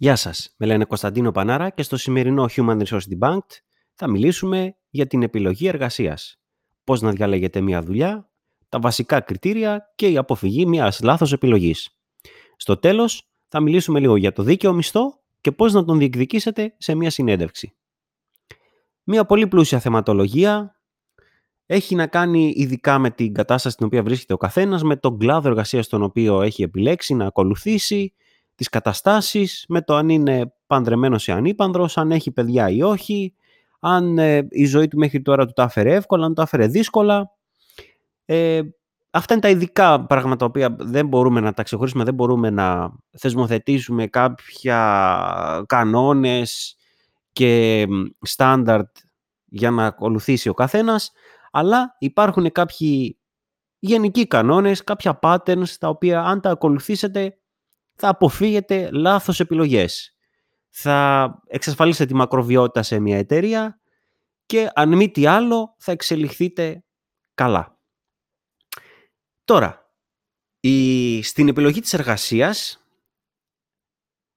Γεια σας, με λένε Κωνσταντίνο Πανάρα και στο σημερινό Human Resource Debunked θα μιλήσουμε για την επιλογή εργασίας. Πώς να διαλέγετε μια δουλειά, τα βασικά κριτήρια και η αποφυγή μιας λάθος επιλογής. Στο τέλος θα μιλήσουμε λίγο για το δίκαιο μισθό και πώς να τον διεκδικήσετε σε μια συνέντευξη. Μια πολύ πλούσια θεματολογία έχει να κάνει ειδικά με την κατάσταση στην οποία βρίσκεται ο καθένας, με τον κλάδο εργασίας τον οποίο έχει επιλέξει να ακολουθήσει, τις καταστάσεις, με το αν είναι πανδρεμένος ή ανήπανδρος, αν έχει παιδιά ή όχι, αν ε, η ζωή του μέχρι τώρα του τα έφερε εύκολα, αν το έφερε δύσκολα. Ε, αυτά είναι τα ειδικά πράγματα τα οποία δεν μπορούμε να τα ξεχωρίσουμε, δεν μπορούμε να θεσμοθετήσουμε κάποια κανόνες και στάνταρτ για να ακολουθήσει ο καθένας, αλλά υπάρχουν κάποιοι γενικοί κανόνες, κάποια patterns τα οποία αν τα ακολουθήσετε θα αποφύγετε λάθος επιλογές. Θα εξασφαλίσετε τη μακροβιότητα σε μια εταιρεία και αν μη τι άλλο θα εξελιχθείτε καλά. Τώρα, η, στην επιλογή της εργασίας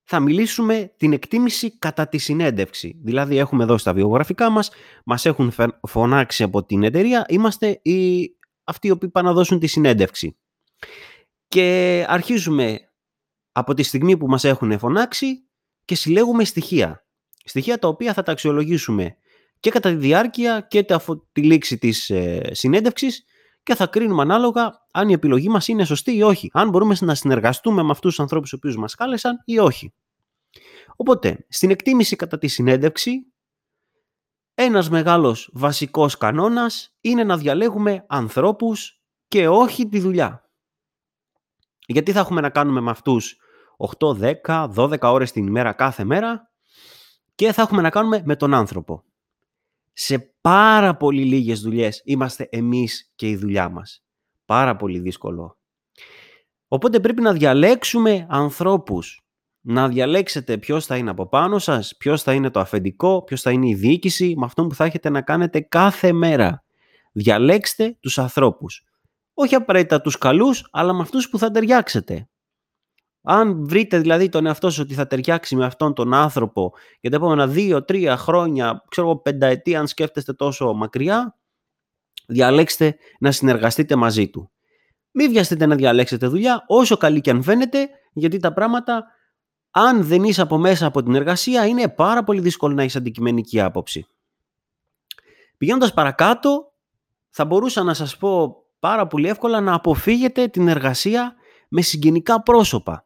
θα μιλήσουμε την εκτίμηση κατά τη συνέντευξη. Δηλαδή έχουμε εδώ στα βιογραφικά μας, μας έχουν φωνάξει από την εταιρεία, είμαστε οι, αυτοί οι οποίοι πάνε να δώσουν τη συνέντευξη. Και αρχίζουμε από τη στιγμή που μας έχουν φωνάξει και συλλέγουμε στοιχεία. Στοιχεία τα οποία θα τα αξιολογήσουμε και κατά τη διάρκεια και από τη λήξη της ε, συνέντευξης και θα κρίνουμε ανάλογα αν η επιλογή μας είναι σωστή ή όχι. Αν μπορούμε να συνεργαστούμε με αυτούς τους ανθρώπους που οποίους μας κάλεσαν ή όχι. Οπότε, στην εκτίμηση κατά τη συνέντευξη, ένας μεγάλος βασικός κανόνας είναι να διαλέγουμε ανθρώπους και όχι τη δουλειά. Γιατί θα έχουμε να κάνουμε με αυτούς 8, 10, 12 ώρες την ημέρα κάθε μέρα και θα έχουμε να κάνουμε με τον άνθρωπο. Σε πάρα πολύ λίγες δουλειές είμαστε εμείς και η δουλειά μας. Πάρα πολύ δύσκολο. Οπότε πρέπει να διαλέξουμε ανθρώπους. Να διαλέξετε ποιος θα είναι από πάνω σας, ποιος θα είναι το αφεντικό, ποιος θα είναι η διοίκηση, με αυτό που θα έχετε να κάνετε κάθε μέρα. Διαλέξτε τους ανθρώπους. Όχι απαραίτητα τους καλούς, αλλά με αυτούς που θα ταιριάξετε. Αν βρείτε δηλαδή τον εαυτό σας ότι θα ταιριάξει με αυτόν τον άνθρωπο για τα επόμενα δύο-τρία χρόνια, ξέρω εγώ πενταετία αν σκέφτεστε τόσο μακριά, διαλέξτε να συνεργαστείτε μαζί του. Μην βιαστείτε να διαλέξετε δουλειά, όσο καλή και αν φαίνεται, γιατί τα πράγματα, αν δεν είσαι από μέσα από την εργασία, είναι πάρα πολύ δύσκολο να έχεις αντικειμενική άποψη. Πηγαίνοντας παρακάτω, θα μπορούσα να σας πω πάρα πολύ εύκολα να αποφύγετε την εργασία με συγγενικά πρόσωπα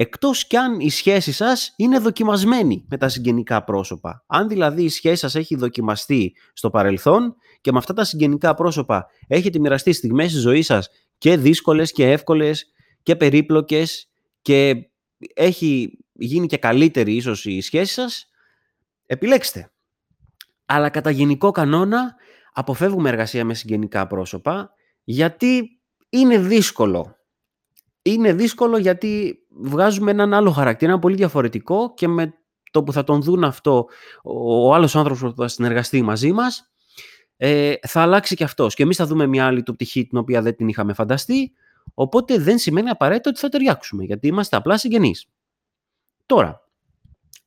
εκτός κι αν η σχέση σας είναι δοκιμασμένη με τα συγγενικά πρόσωπα. Αν δηλαδή η σχέση σας έχει δοκιμαστεί στο παρελθόν και με αυτά τα συγγενικά πρόσωπα έχετε μοιραστεί στιγμές της ζωής σας και δύσκολες και εύκολες και περίπλοκες και έχει γίνει και καλύτερη ίσως η σχέση σας, επιλέξτε. Αλλά κατά γενικό κανόνα αποφεύγουμε εργασία με συγγενικά πρόσωπα γιατί είναι δύσκολο είναι δύσκολο γιατί βγάζουμε έναν άλλο χαρακτήρα, ένα πολύ διαφορετικό και με το που θα τον δουν αυτό ο άλλος άνθρωπος που θα συνεργαστεί μαζί μας ε, θα αλλάξει και αυτός. Και εμείς θα δούμε μια άλλη του πτυχή την οποία δεν την είχαμε φανταστεί οπότε δεν σημαίνει απαραίτητο ότι θα ταιριάξουμε γιατί είμαστε απλά συγγενείς. Τώρα,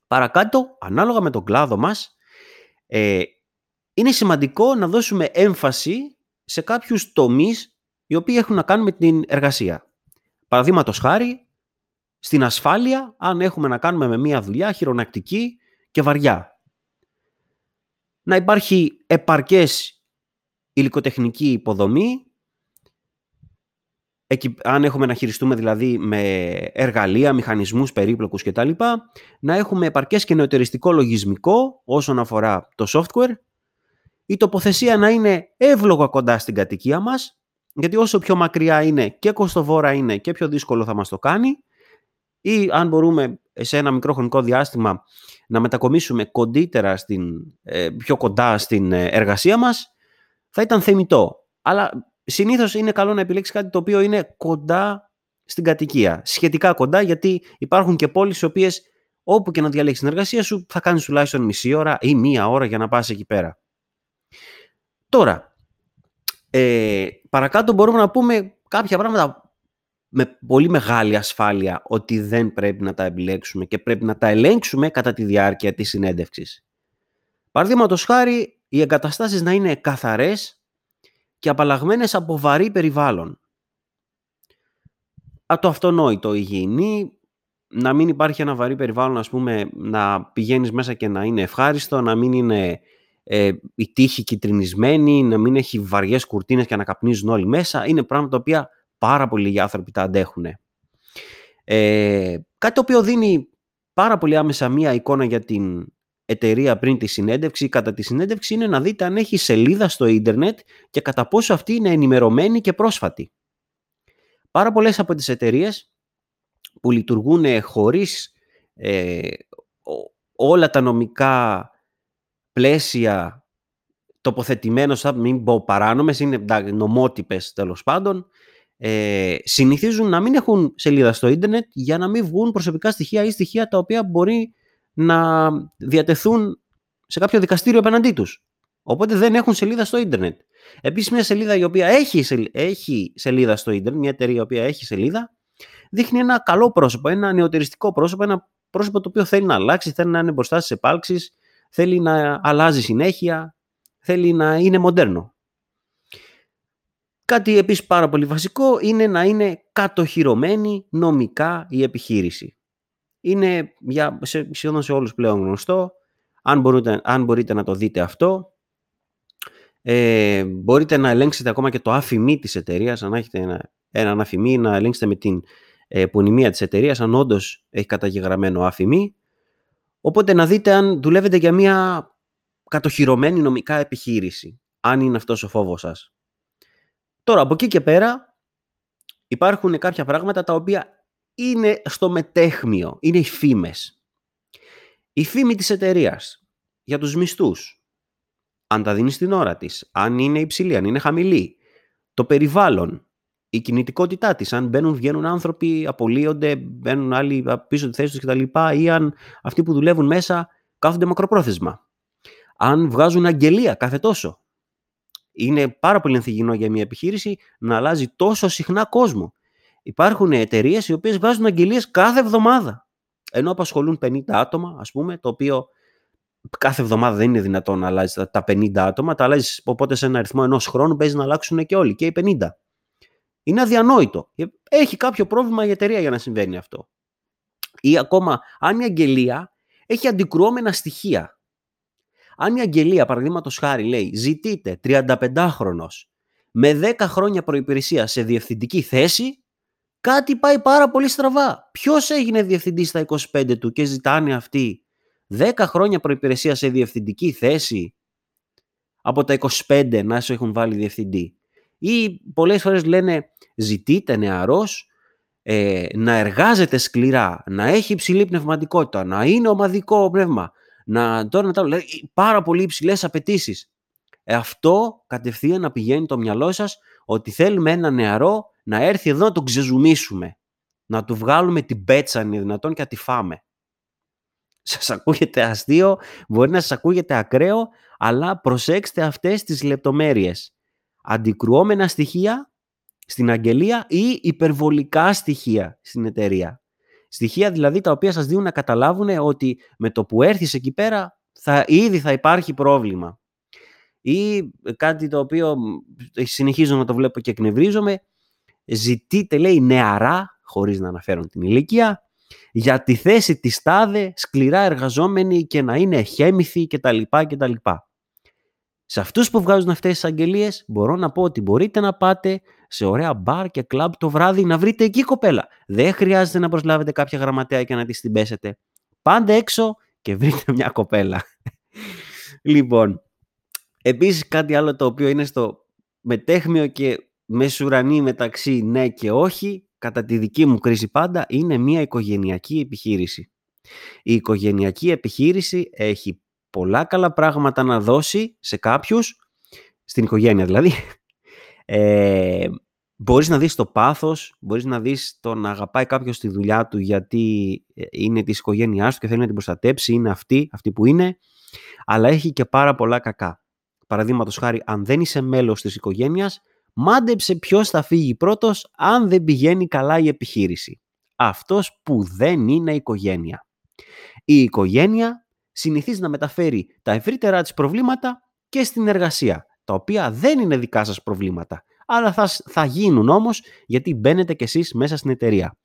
παρακάτω, ανάλογα με τον κλάδο μας, ε, είναι σημαντικό να δώσουμε έμφαση σε κάποιους τομείς οι οποίοι έχουν να κάνουν με την εργασία. Παραδείγματος χάρη, στην ασφάλεια, αν έχουμε να κάνουμε με μια δουλειά χειρονακτική και βαριά. Να υπάρχει επαρκές υλικοτεχνική υποδομή, αν έχουμε να χειριστούμε δηλαδή με εργαλεία, μηχανισμούς περίπλοκους κτλ. Να έχουμε επαρκές και νεωτεριστικό λογισμικό όσον αφορά το software. Η τοποθεσία να είναι εύλογα κοντά στην κατοικία μας, γιατί όσο πιο μακριά είναι και κοστοβόρα είναι και πιο δύσκολο θα μας το κάνει ή αν μπορούμε σε ένα μικρό χρονικό διάστημα να μετακομίσουμε κοντύτερα στην, ε, πιο κοντά στην ε, εργασία μας θα ήταν θεμητό. Αλλά συνήθως είναι καλό να επιλέξεις κάτι το οποίο είναι κοντά στην κατοικία. Σχετικά κοντά γιατί υπάρχουν και πόλεις οι οποίες όπου και να διαλέξεις την εργασία σου θα κάνεις τουλάχιστον μισή ώρα ή μία ώρα για να πας εκεί πέρα. Τώρα, ε, παρακάτω μπορούμε να πούμε κάποια πράγματα με πολύ μεγάλη ασφάλεια ότι δεν πρέπει να τα επιλέξουμε και πρέπει να τα ελέγξουμε κατά τη διάρκεια της συνέντευξης. Παραδείγματος χάρη, οι εγκαταστάσεις να είναι καθαρές και απαλλαγμένες από βαρύ περιβάλλον. Α, το αυτονόητο υγιεινή, να μην υπάρχει ένα βαρύ περιβάλλον, ας πούμε, να πηγαίνεις μέσα και να είναι ευχάριστο, να μην είναι ε, η τύχη κυτρινισμένη, να μην έχει βαριές κουρτίνες και να καπνίζουν όλοι μέσα. Είναι πράγματα τα οποία πάρα πολλοί λίγοι άνθρωποι τα αντέχουν. Ε, κάτι το οποίο δίνει πάρα πολύ άμεσα μία εικόνα για την εταιρεία πριν τη συνέντευξη, κατά τη συνέντευξη είναι να δείτε αν έχει σελίδα στο ίντερνετ και κατά πόσο αυτή είναι ενημερωμένη και πρόσφατη. Πάρα πολλές από τις εταιρείες που λειτουργούν χωρίς ε, όλα τα νομικά πλαίσια τοποθετημένος, θα μην πω παράνομες, είναι νομότυπες τέλος πάντων, ε, συνηθίζουν να μην έχουν σελίδα στο ίντερνετ για να μην βγουν προσωπικά στοιχεία ή στοιχεία τα οποία μπορεί να διατεθούν σε κάποιο δικαστήριο απέναντί τους. Οπότε δεν έχουν σελίδα στο ίντερνετ. Επίσης μια σελίδα η οποία έχει, έχει σελίδα στο ίντερνετ, μια εταιρεία η οποία έχει σελίδα, δείχνει ένα καλό πρόσωπο, ένα νεοτεριστικό πρόσωπο, ένα πρόσωπο το οποίο θέλει να αλλάξει, θέλει να είναι μπροστά στις επάλξεις, θέλει να αλλάζει συνέχεια, θέλει να είναι μοντέρνο. Κάτι επίσης πάρα πολύ βασικό είναι να είναι κατοχυρωμένη νομικά η επιχείρηση. Είναι για, σε, σχεδόν σε όλους πλέον γνωστό. Αν μπορείτε, αν μπορείτε να το δείτε αυτό, ε, μπορείτε να ελέγξετε ακόμα και το αφημί της εταιρείας, αν έχετε ένα, έναν αφημί, να ελέγξετε με την επωνυμία της εταιρείας, αν όντως έχει καταγεγραμμένο αφημί. Οπότε να δείτε αν δουλεύετε για μια κατοχυρωμένη νομικά επιχείρηση, αν είναι αυτός ο φόβος σας. Τώρα, από εκεί και πέρα, υπάρχουν κάποια πράγματα τα οποία είναι στο μετέχμιο, είναι οι φήμες. Η φήμη της εταιρείας για τους μισθούς, αν τα δίνεις στην ώρα της, αν είναι υψηλή, αν είναι χαμηλή, το περιβάλλον, η κινητικότητά της, αν μπαίνουν, βγαίνουν άνθρωποι, απολύονται, μπαίνουν άλλοι πίσω τη θέση τους κτλ. ή αν αυτοί που δουλεύουν μέσα κάθονται μακροπρόθεσμα. Αν βγάζουν αγγελία κάθε τόσο. Είναι πάρα πολύ ενθυγινό για μια επιχείρηση να αλλάζει τόσο συχνά κόσμο. Υπάρχουν εταιρείες οι οποίες βγάζουν αγγελίες κάθε εβδομάδα. Ενώ απασχολούν 50 άτομα, ας πούμε, το οποίο κάθε εβδομάδα δεν είναι δυνατόν να αλλάζει τα 50 άτομα. Τα αλλάζεις οπότε σε ένα αριθμό ενός χρόνου παίζει να αλλάξουν και όλοι, και οι 50. Είναι αδιανόητο. Έχει κάποιο πρόβλημα η εταιρεία για να συμβαίνει αυτό. Ή ακόμα, αν η αγγελία έχει αντικρουόμενα στοιχεία. Αν η αγγελία, παραδείγματος χάρη, λέει ζητείτε 35χρονο με 10 χρόνια προπηρεσία σε διευθυντική θέση, κάτι πάει πάρα πολύ στραβά. Ποιος έγινε διευθυντής στα 25 του και ζητάνε αυτοί 10 χρόνια προπηρεσία σε διευθυντική θέση από τα 25 να σου έχουν βάλει διευθυντή; Ή πολλές φορές λένε ζητείτε νεαρός ε, να εργάζεται σκληρά, να έχει υψηλή πνευματικότητα, να είναι ομαδικό πνεύμα, να τώρα να τα λέει, πάρα πολύ υψηλές απαιτήσεις. Ε, αυτό κατευθείαν να πηγαίνει το μυαλό σας ότι θέλουμε ένα νεαρό να έρθει εδώ να τον ξεζουμίσουμε. Να του βγάλουμε την πέτσα αν είναι δυνατόν και να τη φάμε. Σας ακούγεται αστείο, μπορεί να σας ακούγεται ακραίο, αλλά προσέξτε αυτές τις λεπτομέρειες. Αντικρουόμενα στοιχεία στην αγγελία ή υπερβολικά στοιχεία στην εταιρεία. Στοιχεία δηλαδή τα οποία σας δίνουν να καταλάβουν ότι με το που έρθεις εκεί πέρα θα, ήδη θα υπάρχει πρόβλημα. Ή κάτι το οποίο συνεχίζω να το βλέπω και εκνευρίζομαι, ζητείτε λέει νεαρά, χωρίς να αναφέρουν την ηλικία, για τη θέση της τάδε σκληρά εργαζόμενη και να είναι χέμηθη κτλ. κτλ. Σε αυτούς που βγάζουν αυτές τις αγγελίες μπορώ να πω ότι μπορείτε να πάτε σε ωραία μπαρ και κλαμπ το βράδυ να βρείτε εκεί κοπέλα. Δεν χρειάζεται να προσλάβετε κάποια γραμματέα και να τη την πέσετε. Πάντε έξω και βρείτε μια κοπέλα. λοιπόν, επίσης κάτι άλλο το οποίο είναι στο μετέχμιο και μεσουρανή μεταξύ ναι και όχι, κατά τη δική μου κρίση πάντα, είναι μια οικογενειακή επιχείρηση. Η οικογενειακή επιχείρηση έχει πολλά καλά πράγματα να δώσει σε κάποιους, στην οικογένεια δηλαδή, ε, μπορείς να δεις το πάθος, μπορείς να δεις το να αγαπάει κάποιος τη δουλειά του γιατί ε, είναι της οικογένειάς του και θέλει να την προστατέψει, είναι αυτή, αυτή που είναι, αλλά έχει και πάρα πολλά κακά. Παραδείγματος χάρη, αν δεν είσαι μέλος της οικογένειας, Μάντεψε ποιος θα φύγει πρώτος αν δεν πηγαίνει καλά η επιχείρηση. Αυτός που δεν είναι οικογένεια. Η οικογένεια συνηθίζει να μεταφέρει τα ευρύτερά της προβλήματα και στην εργασία, τα οποία δεν είναι δικά σας προβλήματα, αλλά θα, θα γίνουν όμως γιατί μπαίνετε κι εσείς μέσα στην εταιρεία.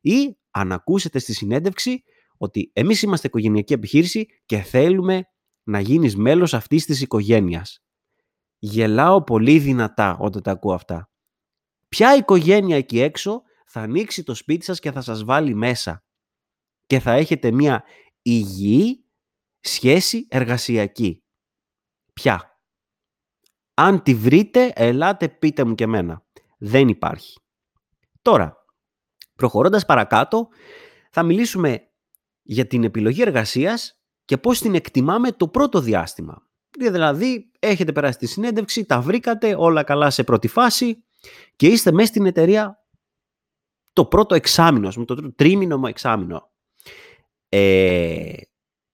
Ή αν ακούσετε στη συνέντευξη ότι εμείς είμαστε οικογενειακή επιχείρηση και θέλουμε να γίνεις μέλος αυτής της οικογένειας. Γελάω πολύ δυνατά όταν τα ακούω αυτά. Ποια οικογένεια εκεί έξω θα ανοίξει το σπίτι σας και θα σας βάλει μέσα; Και θα έχετε μια υγιή σχέση εργασιακή. Ποια. Αν τη βρείτε, ελάτε πείτε μου και εμένα. Δεν υπάρχει. Τώρα, προχωρώντας παρακάτω, θα μιλήσουμε για την επιλογή εργασίας και πώς την εκτιμάμε το πρώτο διάστημα. Δηλαδή, έχετε περάσει τη συνέντευξη, τα βρήκατε, όλα καλά σε πρώτη φάση και είστε μέσα στην εταιρεία το πρώτο εξάμεινο, το τρίμηνο μου εξάμεινο. Ε,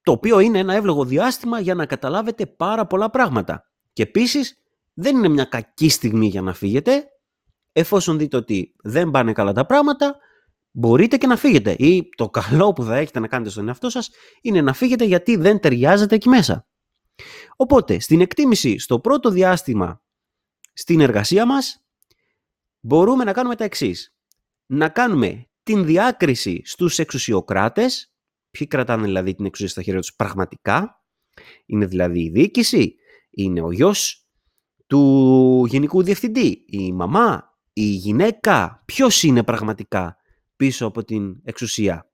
το οποίο είναι ένα εύλογο διάστημα για να καταλάβετε πάρα πολλά πράγματα. Και επίσης δεν είναι μια κακή στιγμή για να φύγετε, εφόσον δείτε ότι δεν πάνε καλά τα πράγματα, μπορείτε και να φύγετε. Ή το καλό που θα έχετε να κάνετε στον εαυτό σας είναι να φύγετε γιατί δεν ταιριάζετε εκεί μέσα. Οπότε, στην εκτίμηση στο πρώτο διάστημα στην εργασία μας, μπορούμε να κάνουμε τα εξής. Να κάνουμε την διάκριση στους εξουσιοκράτες, ποιοι κρατάνε δηλαδή την εξουσία στα χέρια τους πραγματικά, είναι δηλαδή η διοίκηση, είναι ο γιος του γενικού διευθυντή, η μαμά, η γυναίκα, ποιος είναι πραγματικά πίσω από την εξουσία;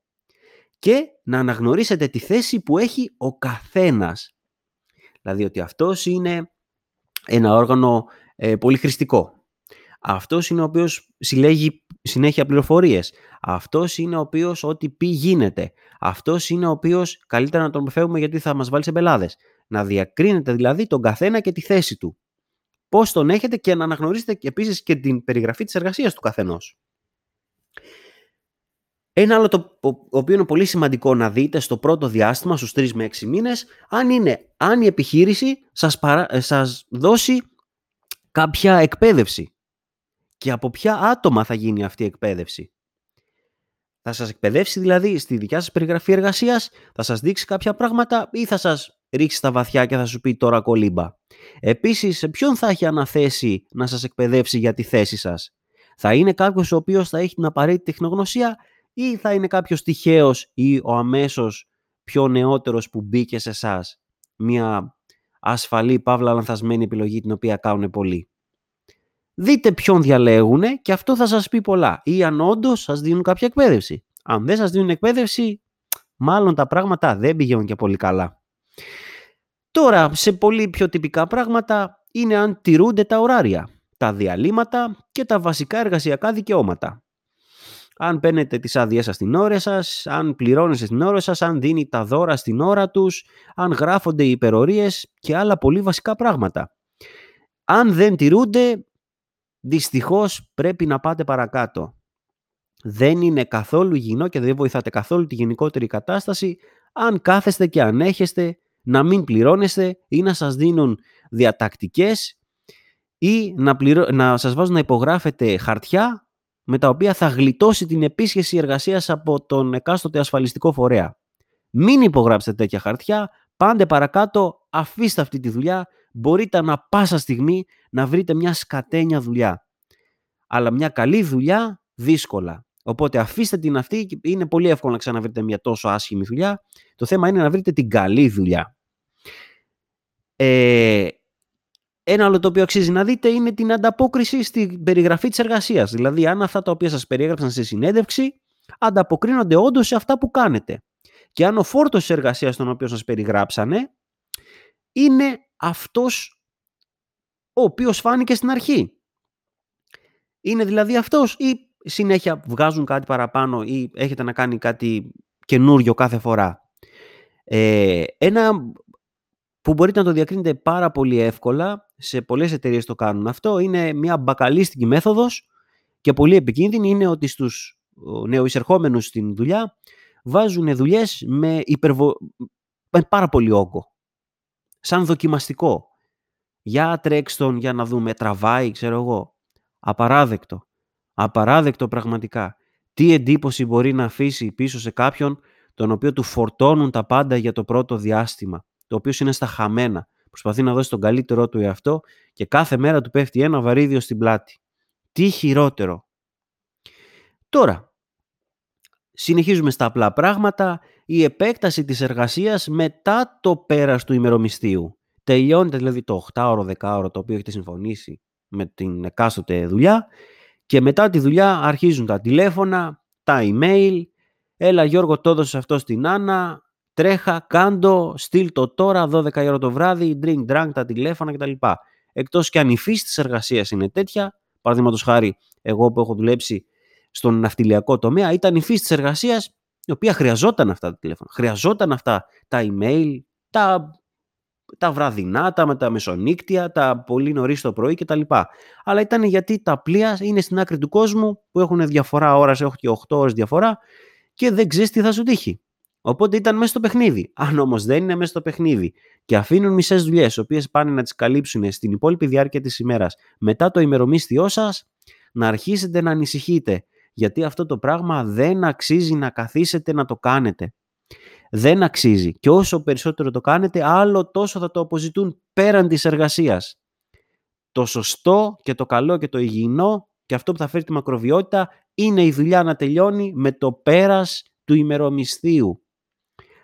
Και να αναγνωρίσετε τη θέση που έχει ο καθένας. Δηλαδή ότι αυτός είναι ένα όργανο ε, πολύ χρηστικό. Αυτός είναι ο οποίος συλλέγει συνέχεια πληροφορίες. Αυτός είναι ο οποίος ό,τι πει γίνεται. Αυτός είναι ο οποίος καλύτερα να τον φεύγουμε γιατί θα μας βάλει σε μπελάδες. Να διακρίνετε δηλαδή τον καθένα και τη θέση του. Πώς τον έχετε και να αναγνωρίσετε επίσης και την περιγραφή της εργασίας του καθενός. Ένα άλλο το οποίο είναι πολύ σημαντικό να δείτε στο πρώτο διάστημα, στους 3 με 6 μήνες, αν είναι αν η επιχείρηση σας, παρά, σας δώσει κάποια εκπαίδευση. Και από ποια άτομα θα γίνει αυτή η εκπαίδευση; Θα σας εκπαιδεύσει δηλαδή στη δικιά σας περιγραφή εργασίας, θα σας δείξει κάποια πράγματα ή θα σας ρίξει στα βαθιά και θα σου πει τώρα κολύμπα; Επίσης, σε ποιον θα έχει αναθέσει να σας εκπαιδεύσει για τη θέση σας; Θα είναι κάποιος ο οποίος θα έχει την απαραίτητη τεχνογνωσία ή θα είναι κάποιος τυχαίος ή ο αμέσως πιο νεότερος που μπήκε σε εσάς; Μια ασφαλή, παύλα λανθασμένη επιλογή την οποία κάνουν πολλοί. Δείτε ποιον διαλέγουν και αυτό θα σας πει πολλά. Ή αν όντως σας δίνουν κάποια εκπαίδευση. Αν δεν σας δίνουν εκπαίδευση, μάλλον τα πράγματα δεν πηγαίνουν και πολύ καλά. Τώρα, σε πολύ πιο τυπικά πράγματα είναι αν τηρούνται τα ωράρια, τα διαλύματα και τα βασικά εργασιακά δικαιώματα αν παίρνετε τις άδειές σας την ώρα σας, αν πληρώνεστε την ώρα σας, αν δίνει τα δώρα στην ώρα τους, αν γράφονται οι υπερορίες και άλλα πολύ βασικά πράγματα. Αν δεν τηρούνται, δυστυχώς πρέπει να πάτε παρακάτω. Δεν είναι καθόλου υγιεινό και δεν βοηθάτε καθόλου τη γενικότερη κατάσταση αν κάθεστε και ανέχεστε να μην πληρώνεστε ή να σας δίνουν διατακτικές ή να, πληρώ... να σας βάζουν να υπογράφετε χαρτιά με τα οποία θα γλιτώσει την επίσχεση εργασίας από τον εκάστοτε ασφαλιστικό φορέα. Μην υπογράψετε τέτοια χαρτιά, πάντε παρακάτω, αφήστε αυτή τη δουλειά, μπορείτε να πάσα στιγμή να βρείτε μια σκατένια δουλειά. Αλλά μια καλή δουλειά δύσκολα. Οπότε αφήστε την αυτή, είναι πολύ εύκολο να ξαναβρείτε μια τόσο άσχημη δουλειά. Το θέμα είναι να βρείτε την καλή δουλειά. Ε, ένα άλλο το οποίο αξίζει να δείτε είναι την ανταπόκριση στην περιγραφή της εργασίας. Δηλαδή, αν αυτά τα οποία σας περιέγραψαν σε συνέντευξη ανταποκρίνονται όντως σε αυτά που κάνετε. Και αν ο φόρτος της εργασίας τον οποίο σας περιγράψανε είναι αυτός ο οποίος φάνηκε στην αρχή. Είναι δηλαδή αυτός ή συνέχεια βγάζουν κάτι παραπάνω ή έχετε να κάνει κάτι καινούριο κάθε φορά. Ε, ένα που μπορείτε να το διακρίνετε πάρα πολύ εύκολα, σε πολλές εταιρείες το κάνουν αυτό, είναι μια μπακαλίστικη μέθοδος και πολύ επικίνδυνη είναι ότι στους νεοεισερχόμενους στην δουλειά βάζουν δουλειές με, υπερβο... με πάρα πολύ όγκο. Σαν δοκιμαστικό. Για τρέξτον, για να δούμε, τραβάει, ξέρω εγώ. Απαράδεκτο. Απαράδεκτο πραγματικά. Τι εντύπωση μπορεί να αφήσει πίσω σε κάποιον τον οποίο του φορτώνουν τα πάντα για το πρώτο διάστημα, το οποίο είναι στα χαμένα. Προσπαθεί να δώσει τον καλύτερό του εαυτό και κάθε μέρα του πέφτει ένα βαρύδιο στην πλάτη. Τι χειρότερο. Τώρα, συνεχίζουμε στα απλά πράγματα, η επέκταση της εργασίας μετά το πέρας του ημερομισθίου. Τελειώνεται δηλαδή το 8ωρο, 10ωρο το οποίο έχετε συμφωνήσει με την εκάστοτε δουλειά και μετά τη δουλειά αρχίζουν τα τηλέφωνα, τα email, έλα Γιώργο το έδωσες αυτό στην Άννα, τρέχα, κάντο, στείλ το τώρα, 12 ώρα το βράδυ, drink, drunk, τα τηλέφωνα κτλ. Εκτός και αν η φύση της εργασίας είναι τέτοια, παραδείγματος χάρη εγώ που έχω δουλέψει στον ναυτιλιακό τομέα, ήταν η φύση της εργασίας η οποία χρειαζόταν αυτά τα τηλέφωνα, χρειαζόταν αυτά τα email, τα τα βραδινά, τα, με τα μεσονύκτια, τα πολύ νωρίς το πρωί κτλ. Αλλά ήταν γιατί τα πλοία είναι στην άκρη του κόσμου που έχουν διαφορά ώρας, έχουν και 8 ώρες διαφορά και δεν ξέρεις τι θα σου τύχει. Οπότε ήταν μέσα στο παιχνίδι. Αν όμως δεν είναι μέσα στο παιχνίδι και αφήνουν μισές δουλειές, οι οποίες πάνε να τις καλύψουν στην υπόλοιπη διάρκεια της ημέρας μετά το ημερομίσθιό σας, να αρχίσετε να ανησυχείτε. Γιατί αυτό το πράγμα δεν αξίζει να καθίσετε να το κάνετε δεν αξίζει. Και όσο περισσότερο το κάνετε, άλλο τόσο θα το αποζητούν πέραν της εργασίας. Το σωστό και το καλό και το υγιεινό και αυτό που θα φέρει τη μακροβιότητα είναι η δουλειά να τελειώνει με το πέρας του ημερομισθίου.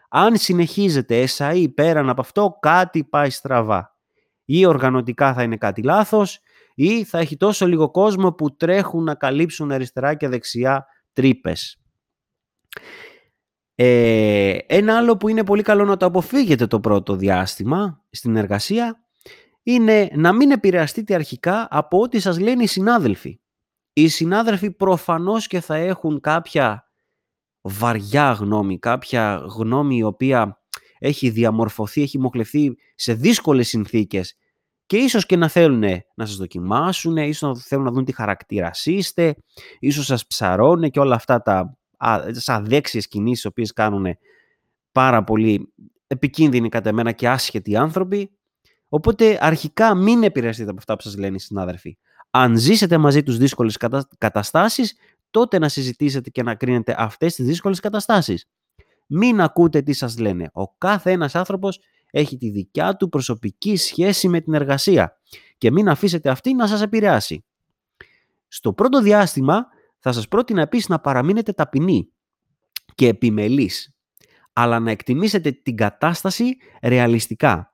Αν συνεχίζετε εσαΐ πέραν από αυτό, κάτι πάει στραβά. Ή οργανωτικά θα είναι κάτι λάθος, ή θα έχει τόσο λίγο κόσμο που τρέχουν να καλύψουν αριστερά και δεξιά τρύπες. Ε, ένα άλλο που είναι πολύ καλό να το αποφύγετε το πρώτο διάστημα στην εργασία είναι να μην επηρεαστείτε αρχικά από ό,τι σας λένε οι συνάδελφοι. Οι συνάδελφοι προφανώς και θα έχουν κάποια βαριά γνώμη, κάποια γνώμη η οποία έχει διαμορφωθεί, έχει μοχλευθεί σε δύσκολες συνθήκες και ίσως και να θέλουν να σας δοκιμάσουν, ίσως να θέλουν να δουν τι χαρακτήρα είστε, ίσως σας ψαρώνε και όλα αυτά τα αδέξιες κινήσεις, οι οποίες κάνουν πάρα πολύ επικίνδυνοι κατά μένα και άσχετοι άνθρωποι. Οπότε αρχικά μην επηρεαστείτε από αυτά που σας λένε οι συνάδελφοι. Αν ζήσετε μαζί τους δύσκολες καταστάσεις, τότε να συζητήσετε και να κρίνετε αυτές τις δύσκολες καταστάσεις. Μην ακούτε τι σας λένε. Ο κάθε ένας άνθρωπος έχει τη δικιά του προσωπική σχέση με την εργασία και μην αφήσετε αυτή να σας επηρεάσει. Στο πρώτο διάστημα θα σας πρότεινα επίσης να παραμείνετε ταπεινοί και επιμελείς, αλλά να εκτιμήσετε την κατάσταση ρεαλιστικά.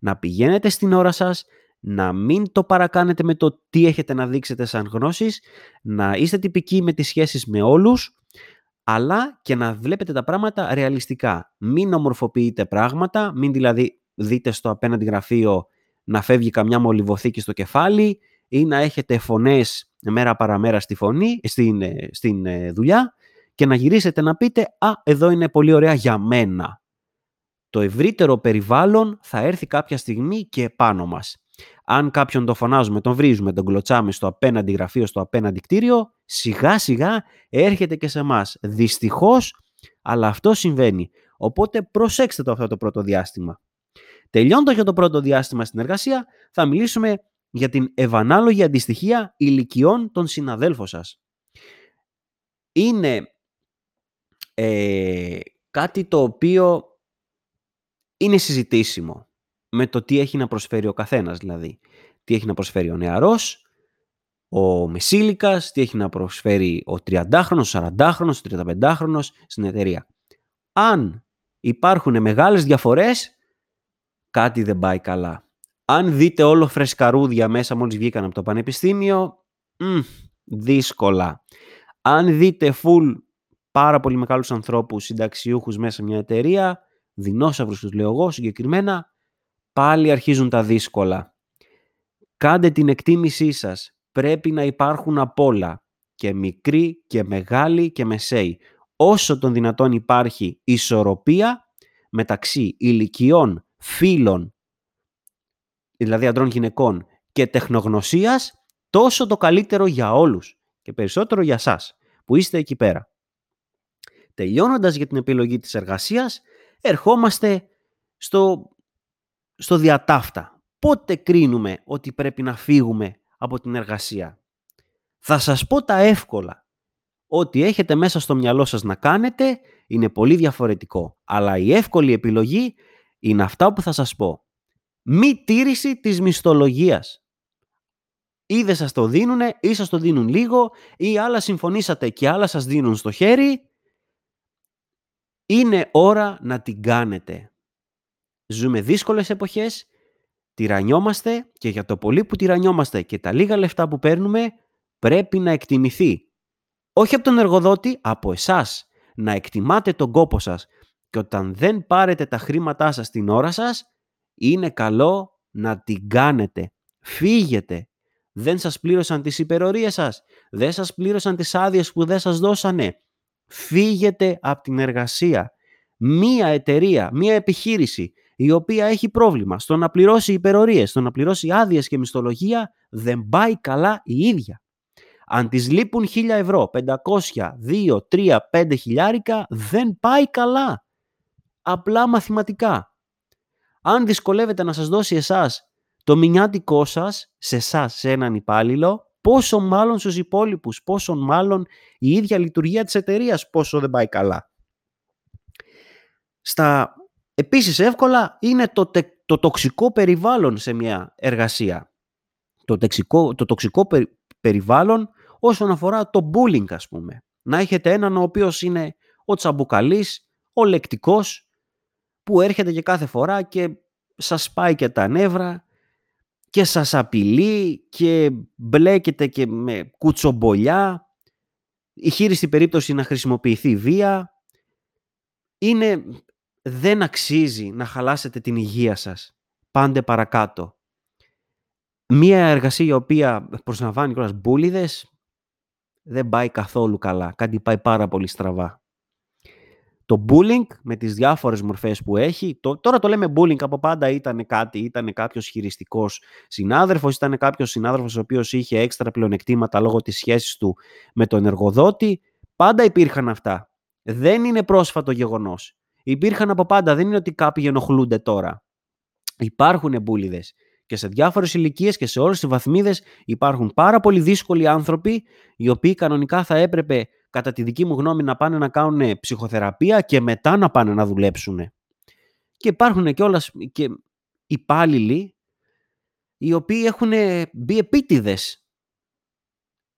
Να πηγαίνετε στην ώρα σας, να μην το παρακάνετε με το τι έχετε να δείξετε σαν γνώσεις, να είστε τυπικοί με τις σχέσεις με όλους, αλλά και να βλέπετε τα πράγματα ρεαλιστικά. Μην ομορφοποιείτε πράγματα, μην δηλαδή δείτε στο απέναντι γραφείο να φεύγει καμιά μολυβοθήκη στο κεφάλι ή να έχετε φωνές μέρα παραμέρα στη φωνή, στην, ε, στην ε, δουλειά και να γυρίσετε να πείτε «Α, εδώ είναι πολύ ωραία για μένα». Το ευρύτερο περιβάλλον θα έρθει κάποια στιγμή και επάνω μας. Αν κάποιον το φωνάζουμε, τον βρίζουμε, τον κλωτσάμε στο απέναντι γραφείο, στο απέναντι κτίριο, σιγά σιγά έρχεται και σε εμάς. Δυστυχώς, αλλά αυτό συμβαίνει. Οπότε προσέξτε το αυτό το πρώτο διάστημα. Τελειώντας για το πρώτο διάστημα στην εργασία, θα μιλήσουμε για την ευανάλογη αντιστοιχεία ηλικιών των συναδέλφων σας. Είναι ε, κάτι το οποίο είναι συζητήσιμο με το τι έχει να προσφέρει ο καθένας δηλαδή. Τι έχει να προσφέρει ο νεαρός, ο μεσήλικας, τι έχει να προσφέρει ο 30χρονος, ο 40χρονος, ο 35χρονος στην εταιρεία. Αν υπάρχουν μεγάλες διαφορές, κάτι δεν πάει καλά. Αν δείτε όλο φρεσκαρούδια μέσα μόλις βγήκαν από το πανεπιστήμιο, μ, δύσκολα. Αν δείτε full πάρα πολύ μεγάλους ανθρώπους συνταξιούχους μέσα σε μια εταιρεία, δεινόσαυρους τους λέω εγώ συγκεκριμένα, πάλι αρχίζουν τα δύσκολα. Κάντε την εκτίμησή σας. Πρέπει να υπάρχουν απ' όλα. Και μικροί και μεγάλοι και μεσαίοι. Όσο τον δυνατόν υπάρχει ισορροπία μεταξύ ηλικιών, φίλων, δηλαδή αντρών γυναικών και τεχνογνωσίας, τόσο το καλύτερο για όλους και περισσότερο για σας που είστε εκεί πέρα. Τελειώνοντας για την επιλογή της εργασίας, ερχόμαστε στο, στο διατάφτα. Πότε κρίνουμε ότι πρέπει να φύγουμε από την εργασία. Θα σας πω τα εύκολα. Ό,τι έχετε μέσα στο μυαλό σας να κάνετε είναι πολύ διαφορετικό. Αλλά η εύκολη επιλογή είναι αυτά που θα σας πω. Μη τήρηση της μισθολογίας. Ή δεν σας το δίνουνε, ή σας το δίνουν λίγο, ή άλλα συμφωνήσατε και άλλα σας δίνουν στο χέρι. Είναι ώρα να την κάνετε. Ζούμε δύσκολες εποχές, τυραννιόμαστε και για το πολύ που τυραννιόμαστε και τα λίγα λεφτά που παίρνουμε πρέπει να εκτιμηθεί. Όχι από τον εργοδότη, από εσάς. Να εκτιμάτε τον κόπο σας. Και όταν δεν πάρετε τα χρήματά σας την ώρα σας, είναι καλό να την κάνετε. Φύγετε. Δεν σας πλήρωσαν τις υπερορίες σας. Δεν σας πλήρωσαν τις άδειες που δεν σας δώσανε. Φύγετε από την εργασία. Μία εταιρεία, μία επιχείρηση η οποία έχει πρόβλημα στο να πληρώσει υπερορίες, στο να πληρώσει άδειες και μισθολογία, δεν πάει καλά η ίδια. Αν τις λείπουν 1000 ευρώ, 500, 2, 3, 5 χιλιάρικα, δεν πάει καλά. Απλά μαθηματικά. Αν δυσκολεύεται να σας δώσει εσάς το μηνιάτικό σας, σε εσάς, σε έναν υπάλληλο, πόσο μάλλον στους υπόλοιπους, πόσο μάλλον η ίδια λειτουργία της εταιρείας πόσο δεν πάει καλά. Στα επίσης εύκολα είναι το, το τοξικό περιβάλλον σε μια εργασία. Το, τεξικό, το τοξικό περιβάλλον όσον αφορά το bullying ας πούμε. Να έχετε έναν ο οποίος είναι ο τσαμπουκαλής, ο λεκτικός, που έρχεται και κάθε φορά και σας πάει και τα νεύρα και σας απειλεί και μπλέκεται και με κουτσομπολιά. Η χείριστη περίπτωση να χρησιμοποιηθεί βία. Είναι, δεν αξίζει να χαλάσετε την υγεία σας. Πάντε παρακάτω. Μία εργασία η οποία προσλαμβάνει κιόλας μπούλιδες δεν πάει καθόλου καλά. Κάτι πάει πάρα πολύ στραβά. Το bullying με τις διάφορες μορφές που έχει, το, τώρα το λέμε bullying από πάντα ήταν κάτι, ήταν κάποιος χειριστικός συνάδελφος, ήταν κάποιος συνάδελφος ο οποίος είχε έξτρα πλεονεκτήματα λόγω της σχέσης του με τον εργοδότη. Πάντα υπήρχαν αυτά. Δεν είναι πρόσφατο γεγονός. Υπήρχαν από πάντα, δεν είναι ότι κάποιοι ενοχλούνται τώρα. Υπάρχουν μπούλιδες και σε διάφορες ηλικίες και σε όλες τις βαθμίδες υπάρχουν πάρα πολύ δύσκολοι άνθρωποι, οι οποίοι κανονικά θα έπρεπε, κατά τη δική μου γνώμη, να πάνε να κάνουν ψυχοθεραπεία και μετά να πάνε να δουλέψουν. Και υπάρχουν και όλα και υπάλληλοι οι οποίοι έχουν μπει επίτηδες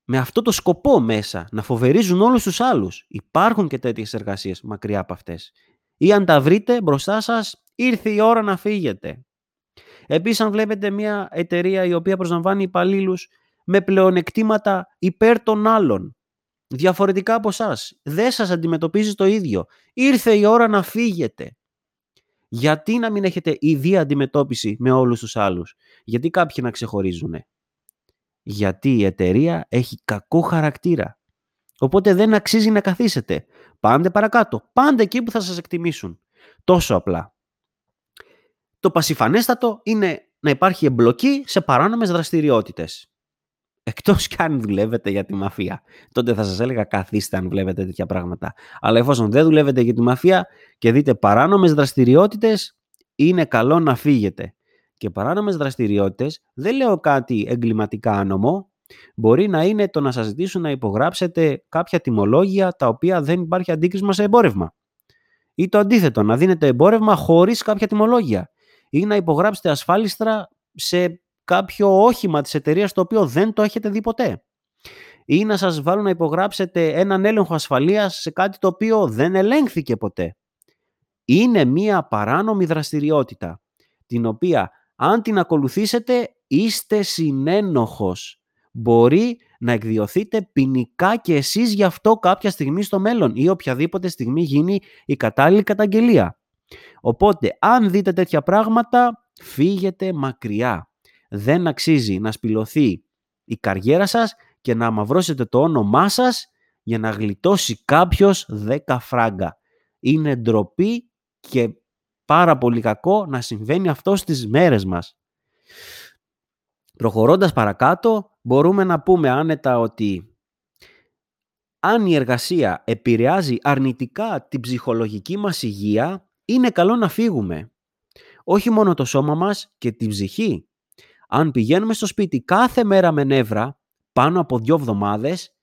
με αυτό το σκοπό μέσα, να φοβερίζουν όλους τους άλλους. Υπάρχουν και τέτοιες εργασίες μακριά από αυτές. Ή αν τα βρείτε μπροστά σας, ήρθε η ώρα να φύγετε. Επίσης, αν βλέπετε μια εταιρεία η οποία προσλαμβάνει υπαλλήλους με πλεονεκτήματα υπέρ των άλλων, διαφορετικά από εσάς, δεν σας αντιμετωπίζει το ίδιο. Ήρθε η ώρα να φύγετε. Γιατί να μην έχετε ιδία αντιμετώπιση με όλους τους άλλους; Γιατί κάποιοι να ξεχωρίζουν. Γιατί η εταιρεία έχει κακό χαρακτήρα. Οπότε δεν αξίζει να καθίσετε. Πάντε παρακάτω. Πάντε εκεί που θα σας εκτιμήσουν. Τόσο απλά. Το πασιφανέστατο είναι να υπάρχει εμπλοκή σε παράνομες δραστηριότητες. Εκτός κι αν δουλεύετε για τη μαφία. Τότε θα σας έλεγα καθίστε αν βλέπετε τέτοια πράγματα. Αλλά εφόσον δεν δουλεύετε για τη μαφία και δείτε παράνομες δραστηριότητες, είναι καλό να φύγετε. Και παράνομες δραστηριότητες, δεν λέω κάτι εγκληματικά άνομο, μπορεί να είναι το να σας ζητήσουν να υπογράψετε κάποια τιμολόγια τα οποία δεν υπάρχει αντίκρισμα σε εμπόρευμα. Ή το αντίθετο, να δίνετε εμπόρευμα χωρίς κάποια τιμολόγια ή να υπογράψετε ασφάλιστρα σε κάποιο όχημα της εταιρείας το οποίο δεν το έχετε δει ποτέ. Ή να σας βάλουν να υπογράψετε έναν έλεγχο ασφαλείας σε κάτι το οποίο δεν ελέγχθηκε ποτέ. Είναι μία παράνομη δραστηριότητα, την οποία αν την ακολουθήσετε είστε συνένοχος. Μπορεί να εκδιωθείτε ποινικά και εσείς γι' αυτό κάποια στιγμή στο μέλλον ή οποιαδήποτε στιγμή γίνει η κατάλληλη καταγγελία. Οπότε, αν δείτε τέτοια πράγματα, φύγετε μακριά. Δεν αξίζει να σπηλωθεί η καριέρα σας και να αμαυρώσετε το όνομά σας για να γλιτώσει κάποιος 10 φράγκα. Είναι ντροπή και πάρα πολύ κακό να συμβαίνει αυτό στις μέρες μας. Προχωρώντας παρακάτω, μπορούμε να πούμε άνετα ότι αν η εργασία επηρεάζει αρνητικά την ψυχολογική μας υγεία, είναι καλό να φύγουμε. Όχι μόνο το σώμα μας και την ψυχή. Αν πηγαίνουμε στο σπίτι κάθε μέρα με νεύρα, πάνω από δύο εβδομάδες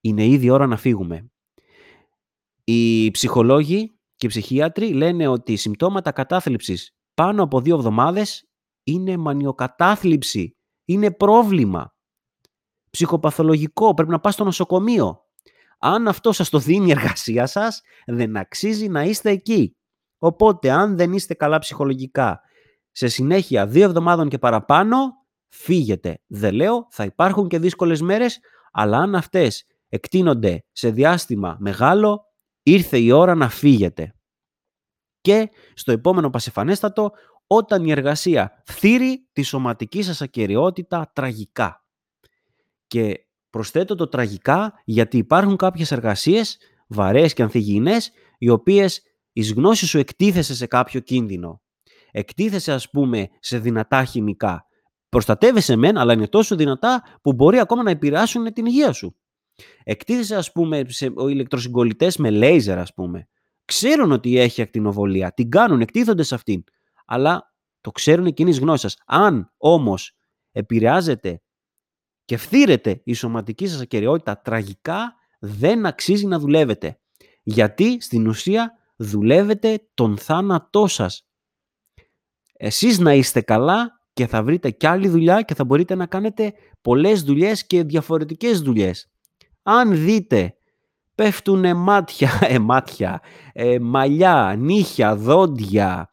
είναι ήδη ώρα να φύγουμε. Οι ψυχολόγοι και οι ψυχίατροι λένε ότι οι συμπτώματα κατάθλιψης πάνω από δύο εβδομάδες είναι μανιοκατάθλιψη. Είναι πρόβλημα. Ψυχοπαθολογικό. Πρέπει να πας στο νοσοκομείο. Αν αυτό σας το δίνει η εργασία σας, δεν αξίζει να είστε εκεί. Οπότε, αν δεν είστε καλά ψυχολογικά, σε συνέχεια δύο εβδομάδων και παραπάνω, φύγετε. Δεν λέω, θα υπάρχουν και δύσκολες μέρες, αλλά αν αυτές εκτείνονται σε διάστημα μεγάλο, ήρθε η ώρα να φύγετε. Και στο επόμενο πασεφανέστατο, όταν η εργασία φθείρει τη σωματική σας ακαιρεότητα τραγικά. Και προσθέτω το τραγικά γιατί υπάρχουν κάποιες εργασίες, βαρέες και ανθυγιεινές, οι οποίες εις γνώση σου εκτίθεσαι σε κάποιο κίνδυνο. Εκτίθεσαι ας πούμε σε δυνατά χημικά. Προστατεύεσαι μεν, αλλά είναι τόσο δυνατά που μπορεί ακόμα να επηρεάσουν την υγεία σου. Εκτίθεσαι ας πούμε σε ηλεκτροσυγκολητές με λέιζερ ας πούμε. Ξέρουν ότι έχει ακτινοβολία, την κάνουν, εκτίθονται σε αυτήν. Αλλά το ξέρουν κοινή γνώση Αν όμως επηρεάζεται και φθήρεται η σωματική σας ακαιρεότητα τραγικά, δεν αξίζει να δουλεύετε. Γιατί στην ουσία δουλεύετε τον θάνατό σας. Εσείς να είστε καλά και θα βρείτε κι άλλη δουλειά και θα μπορείτε να κάνετε πολλές δουλειές και διαφορετικές δουλειές. Αν δείτε πέφτουν μάτια, ε, μάτια ε, μαλλιά, νύχια, δόντια,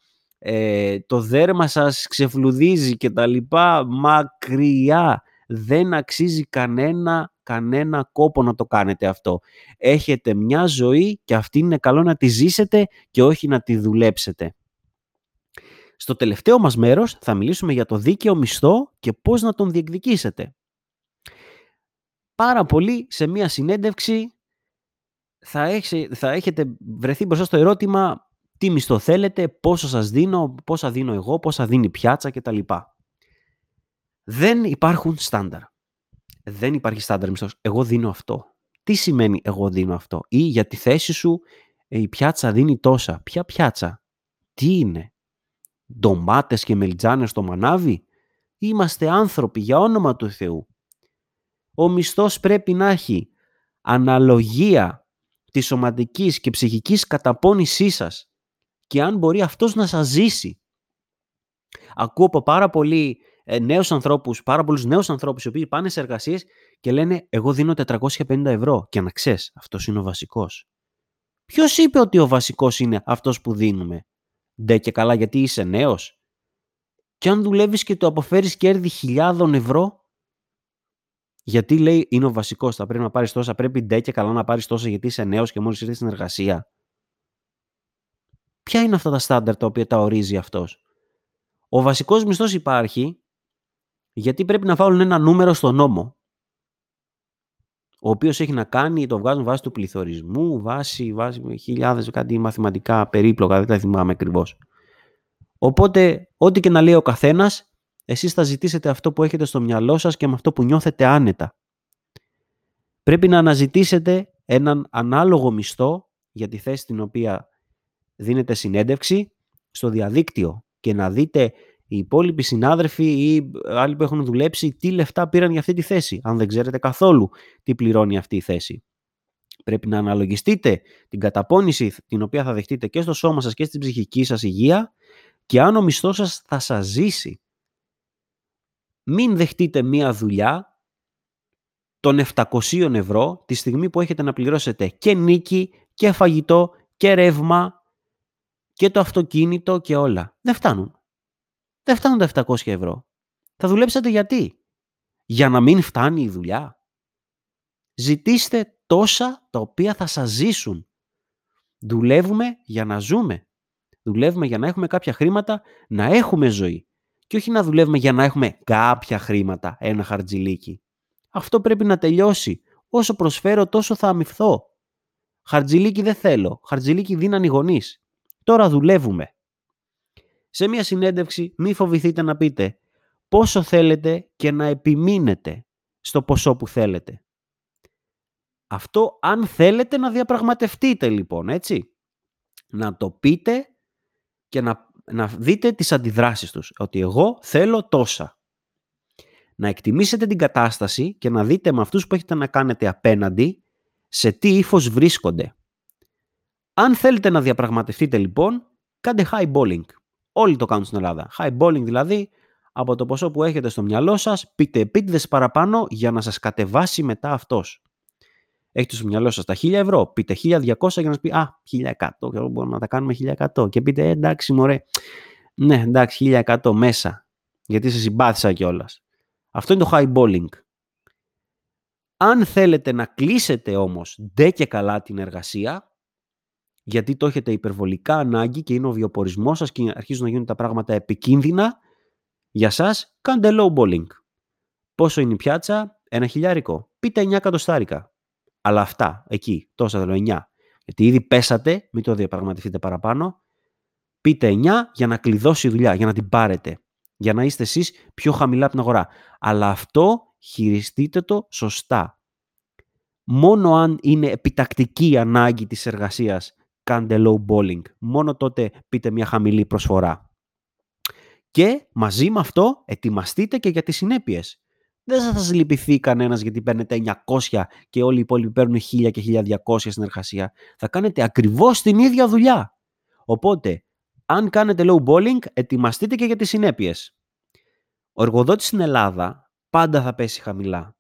ε, το δέρμα σας ξεφλουδίζει και τα λοιπά, μακριά. Δεν αξίζει κανένα, κανένα κόπο να το κάνετε αυτό. Έχετε μια ζωή και αυτή είναι καλό να τη ζήσετε και όχι να τη δουλέψετε. Στο τελευταίο μας μέρος θα μιλήσουμε για το δίκαιο μισθό και πώς να τον διεκδικήσετε. Πάρα πολύ σε μια συνέντευξη θα, θα έχετε βρεθεί μπροστά στο ερώτημα τι μισθό θέλετε, πόσο σας δίνω, πόσα δίνω εγώ, πόσα δίνει η πιάτσα κτλ. Δεν υπάρχουν στάνταρ. Δεν υπάρχει στάνταρ μισθός. Εγώ δίνω αυτό. Τι σημαίνει εγώ δίνω αυτό; Ή για τη θέση σου ε, η πιάτσα δίνει τόσα. Ποια πιάτσα; Τι είναι; Ντομάτες και μελιτζάνες στο μανάβι; Είμαστε άνθρωποι για όνομα του Θεού. Ο μισθός πρέπει να έχει αναλογία της σωματικής και ψυχικής καταπώνησής σας και αν μπορεί αυτός να σας ζήσει. Ακούω από πάρα πολλοί ε, νέους ανθρώπους, πάρα πολλούς νέους ανθρώπους οι οποίοι πάνε σε εργασίες και λένε εγώ δίνω 450 ευρώ και να ξέρεις αυτός είναι ο βασικός. Ποιος είπε ότι ο βασικός είναι αυτός που δίνουμε; Ντε και καλά γιατί είσαι νέος. Και αν δουλεύεις και το αποφέρεις κέρδη χιλιάδων ευρώ, γιατί λέει είναι ο βασικός, θα πρέπει να πάρεις τόσα, πρέπει ντε και καλά να πάρεις τόσα γιατί είσαι νέος και μόλις ήρθες στην εργασία. Ποια είναι αυτά τα στάνταρ τα οποία τα ορίζει αυτός; Ο βασικός μισθός υπάρχει γιατί πρέπει να βάλουν ένα νούμερο στο νόμο ο οποίος έχει να κάνει, το βγάζουν βάσει του πληθωρισμού, βάσει, βάσει χιλιάδες κάτι μαθηματικά περίπλοκα, δεν τα θυμάμαι ακριβώς. Οπότε, ό,τι και να λέει ο καθένας, εσείς θα ζητήσετε αυτό που έχετε στο μυαλό σας και με αυτό που νιώθετε άνετα. Πρέπει να αναζητήσετε έναν ανάλογο μισθό για τη θέση την οποία δίνετε συνέντευξη στο διαδίκτυο και να δείτε οι υπόλοιποι συνάδελφοι ή άλλοι που έχουν δουλέψει τι λεφτά πήραν για αυτή τη θέση, αν δεν ξέρετε καθόλου τι πληρώνει αυτή η θέση. Πρέπει να αναλογιστείτε την καταπώνηση την οποία θα δεχτείτε και στο σώμα σας και στην ψυχική σας υγεία και αν ο μισθός σας θα σας ζήσει. Μην δεχτείτε μία δουλειά των 700 ευρώ τη στιγμή που έχετε να πληρώσετε και νίκη και φαγητό και ρεύμα και το αυτοκίνητο και όλα. Δεν φτάνουν. Δεν φτάνουν τα 700 ευρώ. Θα δουλέψετε γιατί; Για να μην φτάνει η δουλειά. Ζητήστε τόσα τα οποία θα σας ζήσουν. Δουλεύουμε για να ζούμε. Δουλεύουμε για να έχουμε κάποια χρήματα, να έχουμε ζωή. Και όχι να δουλεύουμε για να έχουμε κάποια χρήματα, ένα χαρτζιλίκι. Αυτό πρέπει να τελειώσει. Όσο προσφέρω τόσο θα αμυφθώ. Χαρτζιλίκι δεν θέλω. Χαρτζιλίκι δίναν οι γονείς. Τώρα δουλεύουμε. Σε μια συνέντευξη μη φοβηθείτε να πείτε πόσο θέλετε και να επιμείνετε στο ποσό που θέλετε. Αυτό αν θέλετε να διαπραγματευτείτε λοιπόν, έτσι. Να το πείτε και να, να δείτε τις αντιδράσεις τους. Ότι εγώ θέλω τόσα. να εκτιμήσετε την κατάσταση και να δείτε με αυτούς που έχετε να κάνετε απέναντι σε τι ύφος βρίσκονται. Αν θέλετε να διαπραγματευτείτε λοιπόν, κάντε high balling. Όλοι το κάνουν στην Ελλάδα. High balling δηλαδή από το ποσό που έχετε στο μυαλό σας, πείτε επίτηδες παραπάνω για να σας κατεβάσει μετά αυτός. Έχετε στο μυαλό σας τα 1000 ευρώ, πείτε 1200 για να σας πει «Α, 1100, και μπορούμε να τα κάνουμε 1100» και πείτε «Ε, «Εντάξει μωρέ, ναι εντάξει 1100 μέσα, γιατί σε συμπάθησα κιόλας. Αυτό είναι το high balling. Αν θέλετε να κλείσετε όμως ντε και καλά την εργασία, γιατί το έχετε υπερβολικά ανάγκη και είναι ο βιοπορισμός σας και αρχίζουν να γίνουν τα πράγματα επικίνδυνα, για σας κάντε low balling. Πόσο είναι η πιάτσα, ένα χιλιάρικο, πείτε 9 εκατοστάρικα. Αλλά αυτά, εκεί, τόσα θέλω 9. Γιατί ήδη πέσατε, μην το διαπραγματευτείτε παραπάνω. Πείτε 9 για να κλειδώσει η δουλειά, για να την πάρετε. Για να είστε εσείς πιο χαμηλά από την αγορά. Αλλά αυτό χειριστείτε το σωστά. Μόνο αν είναι επιτακτική η ανάγκη της εργασίας, κάντε low balling. Μόνο τότε πείτε μια χαμηλή προσφορά. Και μαζί με αυτό ετοιμαστείτε και για τις συνέπειες. Δεν θα σας λυπηθεί κανένας γιατί παίρνετε 900 και όλοι οι υπόλοιποι παίρνουν 1000 και 1200 στην εργασία. Θα κάνετε ακριβώς την ίδια δουλειά. Οπότε, αν κάνετε low balling, ετοιμαστείτε και για τις συνέπειες. Ο εργοδότης στην Ελλάδα πάντα θα πέσει χαμηλά.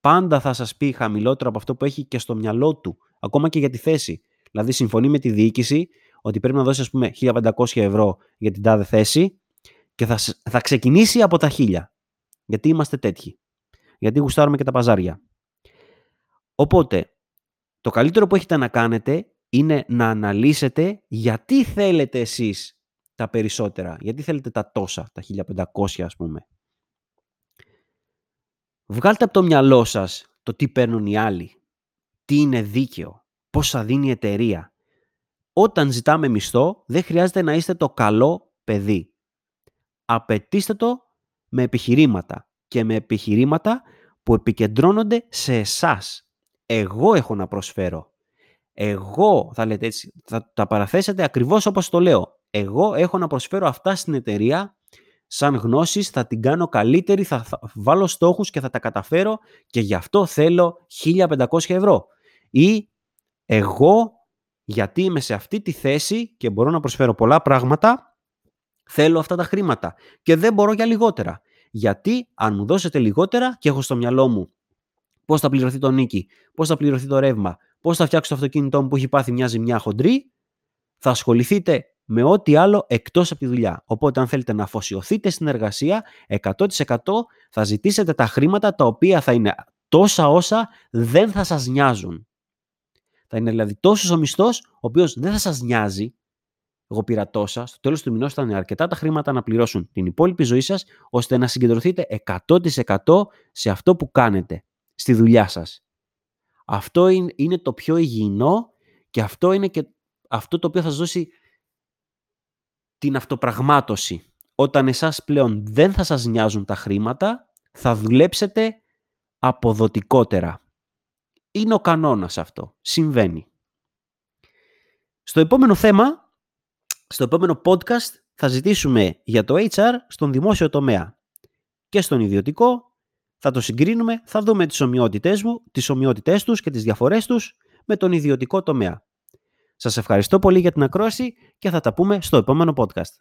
Πάντα θα σας πει χαμηλότερο από αυτό που έχει και στο μυαλό του, ακόμα και για τη θέση. Δηλαδή, συμφωνεί με τη διοίκηση ότι πρέπει να δώσει, ας πούμε, 1500 ευρώ για την τάδε θέση και θα, θα ξεκινήσει από τα 1000. Γιατί είμαστε τέτοιοι. Γιατί γουστάρουμε και τα παζάρια. Οπότε, το καλύτερο που έχετε να κάνετε είναι να αναλύσετε γιατί θέλετε εσείς τα περισσότερα. Γιατί θέλετε τα τόσα, τα 1500 ας πούμε. Βγάλτε από το μυαλό σας το τι παίρνουν οι άλλοι. Τι είναι δίκαιο. Πώς θα δίνει η εταιρεία. Όταν ζητάμε μισθό, δεν χρειάζεται να είστε το καλό παιδί. Απαιτήστε το με επιχειρήματα και με επιχειρήματα που επικεντρώνονται σε εσάς. Εγώ έχω να προσφέρω. Εγώ, θα λέτε έτσι, θα τα παραθέσετε ακριβώς όπως το λέω. Εγώ έχω να προσφέρω αυτά στην εταιρεία σαν γνώσεις, θα την κάνω καλύτερη, θα, βάλω στόχους και θα τα καταφέρω και γι' αυτό θέλω 1500 ευρώ. Ή εγώ, γιατί είμαι σε αυτή τη θέση και μπορώ να προσφέρω πολλά πράγματα, θέλω αυτά τα χρήματα και δεν μπορώ για λιγότερα. Γιατί αν μου δώσετε λιγότερα και έχω στο μυαλό μου πώς θα πληρωθεί το νίκη, πώς θα πληρωθεί το ρεύμα, πώς θα φτιάξω το αυτοκίνητό μου που έχει πάθει μια ζημιά χοντρή, θα ασχοληθείτε με ό,τι άλλο εκτός από τη δουλειά. Οπότε αν θέλετε να αφοσιωθείτε στην εργασία, 100% θα ζητήσετε τα χρήματα τα οποία θα είναι τόσα όσα δεν θα σας νοιάζουν. Θα είναι δηλαδή τόσος ο μισθός, ο οποίος δεν θα σας νοιάζει, εγώ πήρα τόσα, στο τέλος του μηνός θα είναι αρκετά τα χρήματα να πληρώσουν την υπόλοιπη ζωή σας, ώστε να συγκεντρωθείτε 100% σε αυτό που κάνετε, στη δουλειά σας. Αυτό είναι το πιο υγιεινό και αυτό είναι και αυτό το οποίο θα σας δώσει την αυτοπραγμάτωση. Όταν εσάς πλέον δεν θα σας νοιάζουν τα χρήματα, θα δουλέψετε αποδοτικότερα. Είναι ο κανόνας αυτό. Συμβαίνει. Στο επόμενο θέμα στο επόμενο podcast θα ζητήσουμε για το HR στον δημόσιο τομέα και στον ιδιωτικό. Θα το συγκρίνουμε, θα δούμε τις ομοιότητές, μου, τις ομοιότητές τους και τις διαφορές τους με τον ιδιωτικό τομέα. Σας ευχαριστώ πολύ για την ακρόαση και θα τα πούμε στο επόμενο podcast.